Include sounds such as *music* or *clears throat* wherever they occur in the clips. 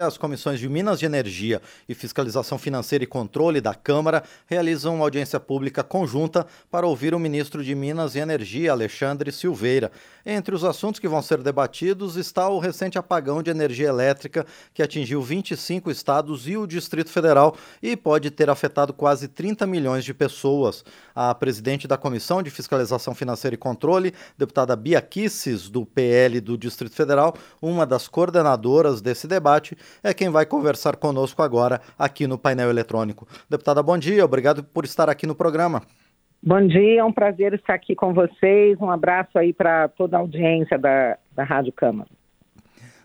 As comissões de Minas de Energia e Fiscalização Financeira e Controle da Câmara realizam uma audiência pública conjunta para ouvir o ministro de Minas e Energia, Alexandre Silveira. Entre os assuntos que vão ser debatidos está o recente apagão de energia elétrica que atingiu 25 estados e o Distrito Federal e pode ter afetado quase 30 milhões de pessoas. A presidente da Comissão de Fiscalização Financeira e Controle, deputada Bia Kisses, do PL do Distrito Federal, uma das coordenadoras desse debate, é quem vai conversar conosco agora aqui no painel eletrônico. Deputada, bom dia, obrigado por estar aqui no programa. Bom dia, é um prazer estar aqui com vocês. Um abraço aí para toda a audiência da, da Rádio Câmara.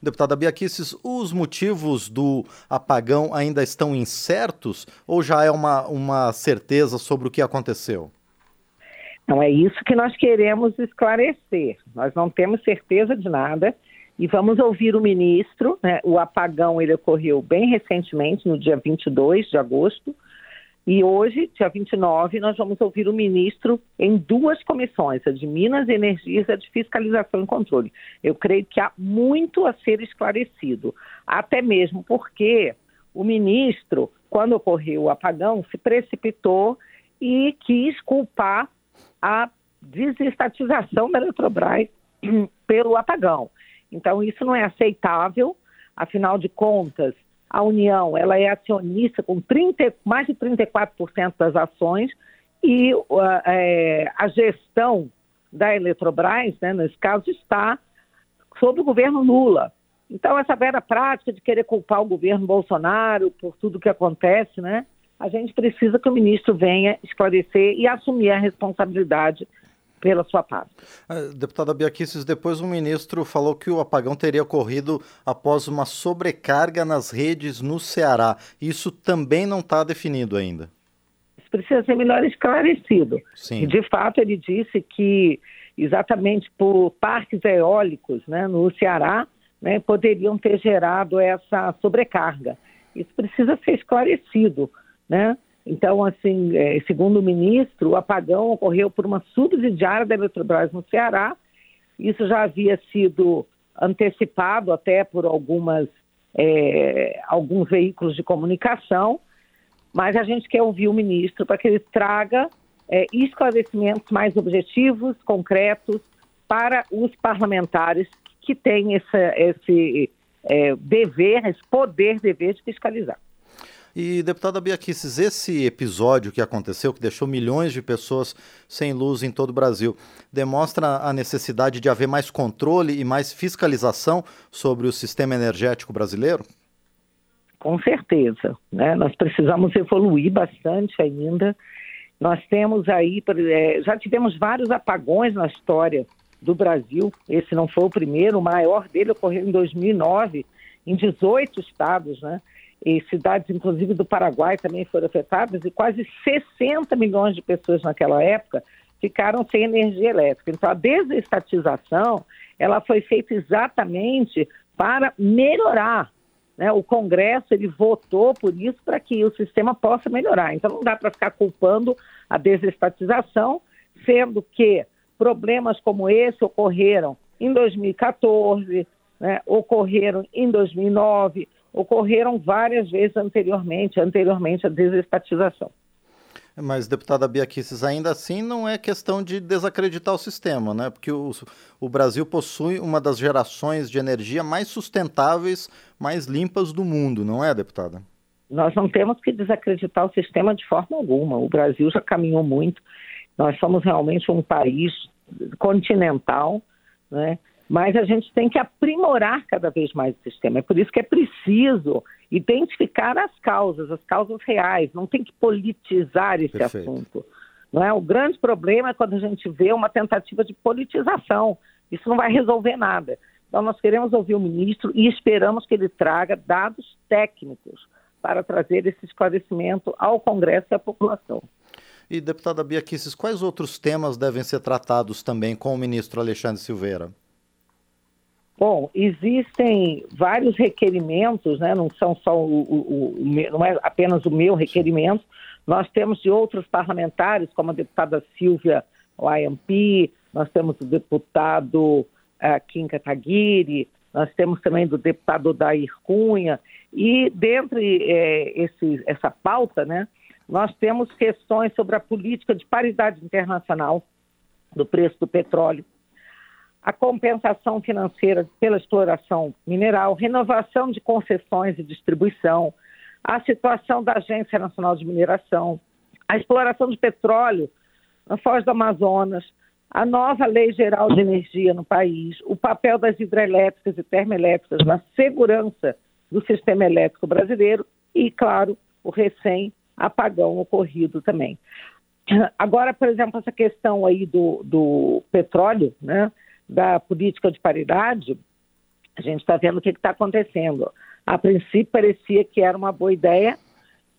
Deputada Biaquices, os motivos do apagão ainda estão incertos ou já é uma, uma certeza sobre o que aconteceu? Não, é isso que nós queremos esclarecer. Nós não temos certeza de nada e vamos ouvir o ministro. Né? O apagão ele ocorreu bem recentemente, no dia 22 de agosto. E hoje, dia 29, nós vamos ouvir o ministro em duas comissões, a de Minas e Energia e a de Fiscalização e Controle. Eu creio que há muito a ser esclarecido, até mesmo porque o ministro, quando ocorreu o apagão, se precipitou e quis culpar a desestatização da Eletrobras *clears throat* pelo apagão. Então, isso não é aceitável, afinal de contas, a União ela é acionista com 30, mais de 34% das ações e uh, é, a gestão da Eletrobras, né, nesse caso, está sob o governo Lula. Então, essa velha prática de querer culpar o governo Bolsonaro por tudo que acontece, né, a gente precisa que o ministro venha esclarecer e assumir a responsabilidade pela sua parte. Uh, deputada Biaquices, depois o ministro falou que o apagão teria ocorrido após uma sobrecarga nas redes no Ceará. Isso também não está definido ainda. Isso precisa ser melhor esclarecido. Sim. De fato, ele disse que exatamente por parques eólicos né, no Ceará né, poderiam ter gerado essa sobrecarga. Isso precisa ser esclarecido, né? Então, assim, é, segundo o ministro, o apagão ocorreu por uma subsidiária da Eletrobras no Ceará. Isso já havia sido antecipado até por algumas, é, alguns veículos de comunicação, mas a gente quer ouvir o ministro para que ele traga é, esclarecimentos mais objetivos, concretos, para os parlamentares que têm esse, esse é, dever, esse poder, dever de fiscalizar. E, deputada Biaquices, esse episódio que aconteceu, que deixou milhões de pessoas sem luz em todo o Brasil, demonstra a necessidade de haver mais controle e mais fiscalização sobre o sistema energético brasileiro? Com certeza. Né? Nós precisamos evoluir bastante ainda. Nós temos aí, é, já tivemos vários apagões na história do Brasil. Esse não foi o primeiro, o maior dele ocorreu em 2009, em 18 estados, né? E cidades, inclusive do Paraguai, também foram afetadas, e quase 60 milhões de pessoas naquela época ficaram sem energia elétrica. Então, a desestatização, ela foi feita exatamente para melhorar. Né? O Congresso, ele votou por isso, para que o sistema possa melhorar. Então, não dá para ficar culpando a desestatização, sendo que problemas como esse ocorreram em 2014, né? ocorreram em 2009, ocorreram várias vezes anteriormente, anteriormente à desestatização. Mas, deputada Bia Kicis, ainda assim não é questão de desacreditar o sistema, né? Porque o, o Brasil possui uma das gerações de energia mais sustentáveis, mais limpas do mundo, não é, deputada? Nós não temos que desacreditar o sistema de forma alguma. O Brasil já caminhou muito. Nós somos realmente um país continental, né? Mas a gente tem que aprimorar cada vez mais o sistema. É por isso que é preciso identificar as causas, as causas reais, não tem que politizar esse Perfeito. assunto. Não é? O grande problema é quando a gente vê uma tentativa de politização. Isso não vai resolver nada. Então, nós queremos ouvir o ministro e esperamos que ele traga dados técnicos para trazer esse esclarecimento ao Congresso e à população. E, deputada Bia Kisses, quais outros temas devem ser tratados também com o ministro Alexandre Silveira? Bom, existem vários requerimentos, né? não são só o, o, o, não é apenas o meu requerimento. Nós temos de outros parlamentares, como a deputada Silvia Wayampi, nós temos o deputado uh, Kim Kataguiri, nós temos também do deputado Dair Cunha, e dentre é, esse, essa pauta, né, nós temos questões sobre a política de paridade internacional do preço do petróleo, a compensação financeira pela exploração mineral, renovação de concessões e distribuição, a situação da Agência Nacional de Mineração, a exploração de petróleo na Foz do Amazonas, a nova Lei Geral de Energia no país, o papel das hidrelétricas e termoelétricas na segurança do sistema elétrico brasileiro e, claro, o recém-apagão ocorrido também. Agora, por exemplo, essa questão aí do, do petróleo, né, da política de paridade, a gente está vendo o que está acontecendo. A princípio parecia que era uma boa ideia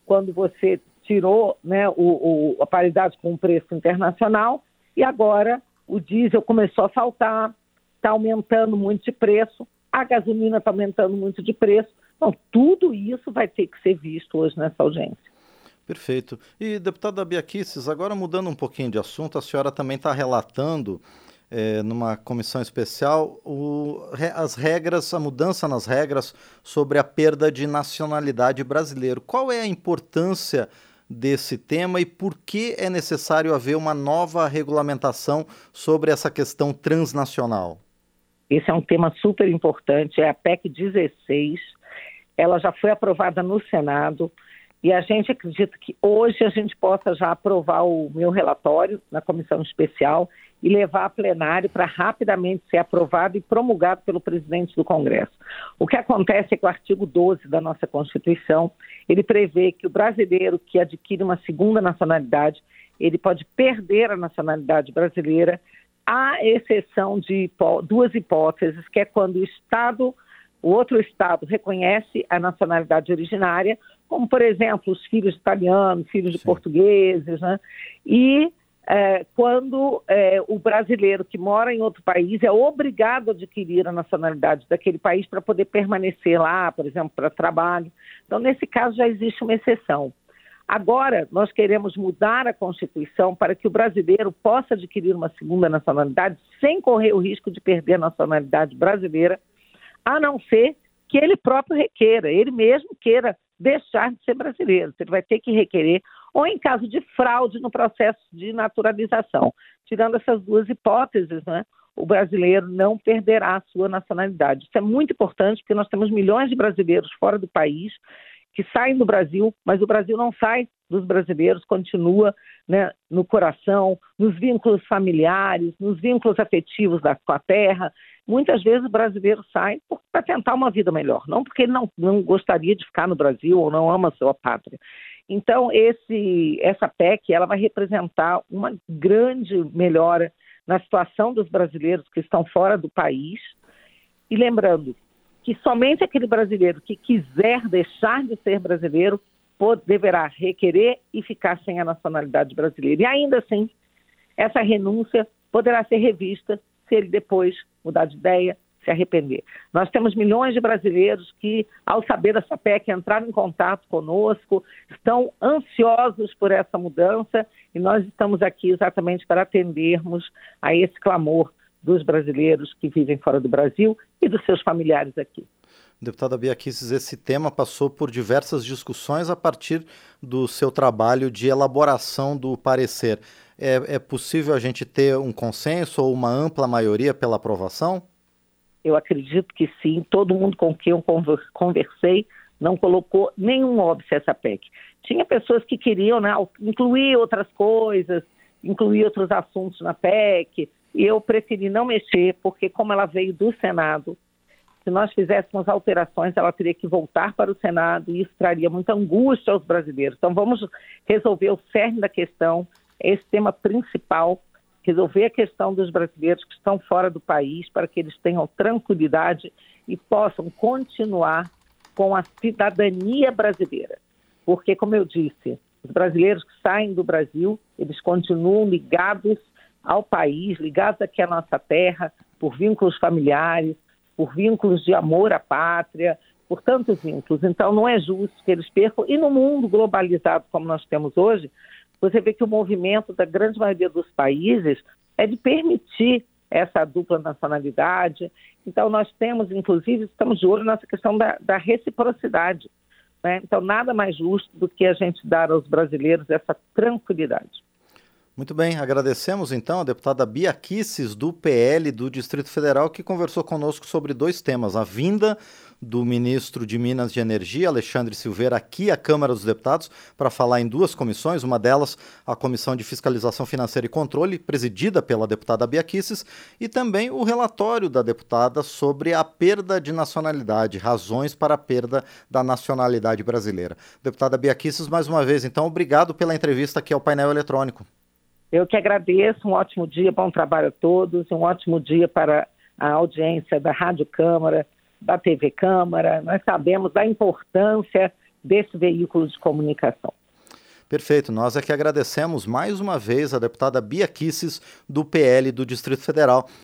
quando você tirou né, o, o, a paridade com o preço internacional e agora o diesel começou a faltar, está aumentando muito de preço, a gasolina está aumentando muito de preço. Então, tudo isso vai ter que ser visto hoje nessa audiência. Perfeito. E, deputada Bia Kicis, agora mudando um pouquinho de assunto, a senhora também está relatando é, numa comissão especial o, as regras, a mudança nas regras sobre a perda de nacionalidade brasileira. Qual é a importância desse tema e por que é necessário haver uma nova regulamentação sobre essa questão transnacional? Esse é um tema super importante, é a PEC 16. Ela já foi aprovada no Senado e a gente acredita que hoje a gente possa já aprovar o meu relatório na comissão especial e levar a plenário para rapidamente ser aprovado e promulgado pelo presidente do Congresso. O que acontece é que o artigo 12 da nossa Constituição, ele prevê que o brasileiro que adquire uma segunda nacionalidade, ele pode perder a nacionalidade brasileira, à exceção de duas hipóteses, que é quando o Estado, o outro Estado reconhece a nacionalidade originária, como, por exemplo, os filhos italianos, filhos Sim. de portugueses, né? E é, quando é, o brasileiro que mora em outro país é obrigado a adquirir a nacionalidade daquele país para poder permanecer lá, por exemplo, para trabalho. Então, nesse caso, já existe uma exceção. Agora, nós queremos mudar a Constituição para que o brasileiro possa adquirir uma segunda nacionalidade sem correr o risco de perder a nacionalidade brasileira, a não ser que ele próprio requeira, ele mesmo queira deixar de ser brasileiro. Ele vai ter que requerer ou em caso de fraude no processo de naturalização. Tirando essas duas hipóteses, né, o brasileiro não perderá a sua nacionalidade. Isso é muito importante porque nós temos milhões de brasileiros fora do país que saem do Brasil, mas o Brasil não sai dos brasileiros, continua né, no coração, nos vínculos familiares, nos vínculos afetivos da, com a terra. Muitas vezes o brasileiro sai para tentar uma vida melhor, não porque ele não, não gostaria de ficar no Brasil ou não ama a sua pátria. Então, esse, essa PEC ela vai representar uma grande melhora na situação dos brasileiros que estão fora do país. E lembrando que somente aquele brasileiro que quiser deixar de ser brasileiro deverá requerer e ficar sem a nacionalidade brasileira. E ainda assim, essa renúncia poderá ser revista se ele depois mudar de ideia, se arrepender. Nós temos milhões de brasileiros que, ao saber dessa PEC, entraram em contato conosco, estão ansiosos por essa mudança e nós estamos aqui exatamente para atendermos a esse clamor dos brasileiros que vivem fora do Brasil e dos seus familiares aqui. Deputada Bia Kicis, esse tema passou por diversas discussões a partir do seu trabalho de elaboração do parecer. É, é possível a gente ter um consenso ou uma ampla maioria pela aprovação? Eu acredito que sim. Todo mundo com quem eu conversei não colocou nenhum óbvio essa PEC. Tinha pessoas que queriam né, incluir outras coisas, incluir outros assuntos na PEC, eu preferi não mexer, porque como ela veio do Senado, se nós fizéssemos alterações, ela teria que voltar para o Senado e isso traria muita angústia aos brasileiros. Então vamos resolver o cerne da questão, esse tema principal, resolver a questão dos brasileiros que estão fora do país para que eles tenham tranquilidade e possam continuar com a cidadania brasileira. Porque, como eu disse, os brasileiros que saem do Brasil, eles continuam ligados ao país, ligados aqui à nossa terra, por vínculos familiares, por vínculos de amor à pátria, por tantos vínculos. Então, não é justo que eles percam. E no mundo globalizado como nós temos hoje, você vê que o movimento da grande maioria dos países é de permitir essa dupla nacionalidade Então, nós temos, inclusive, estamos de olho nessa questão da, da reciprocidade. Né? Então, nada mais justo do que a gente dar aos brasileiros essa tranquilidade. Muito bem, agradecemos então a deputada Bia Kisses, do PL do Distrito Federal, que conversou conosco sobre dois temas: a vinda do ministro de Minas de Energia, Alexandre Silveira, aqui à Câmara dos Deputados, para falar em duas comissões, uma delas a Comissão de Fiscalização Financeira e Controle, presidida pela deputada Bia Kisses, e também o relatório da deputada sobre a perda de nacionalidade, razões para a perda da nacionalidade brasileira. Deputada Bia Kisses, mais uma vez, então, obrigado pela entrevista aqui ao painel eletrônico. Eu que agradeço, um ótimo dia, bom trabalho a todos, um ótimo dia para a audiência da Rádio Câmara, da TV Câmara. Nós sabemos da importância desse veículo de comunicação. Perfeito. Nós é que agradecemos mais uma vez a deputada Bia Kisses, do PL do Distrito Federal.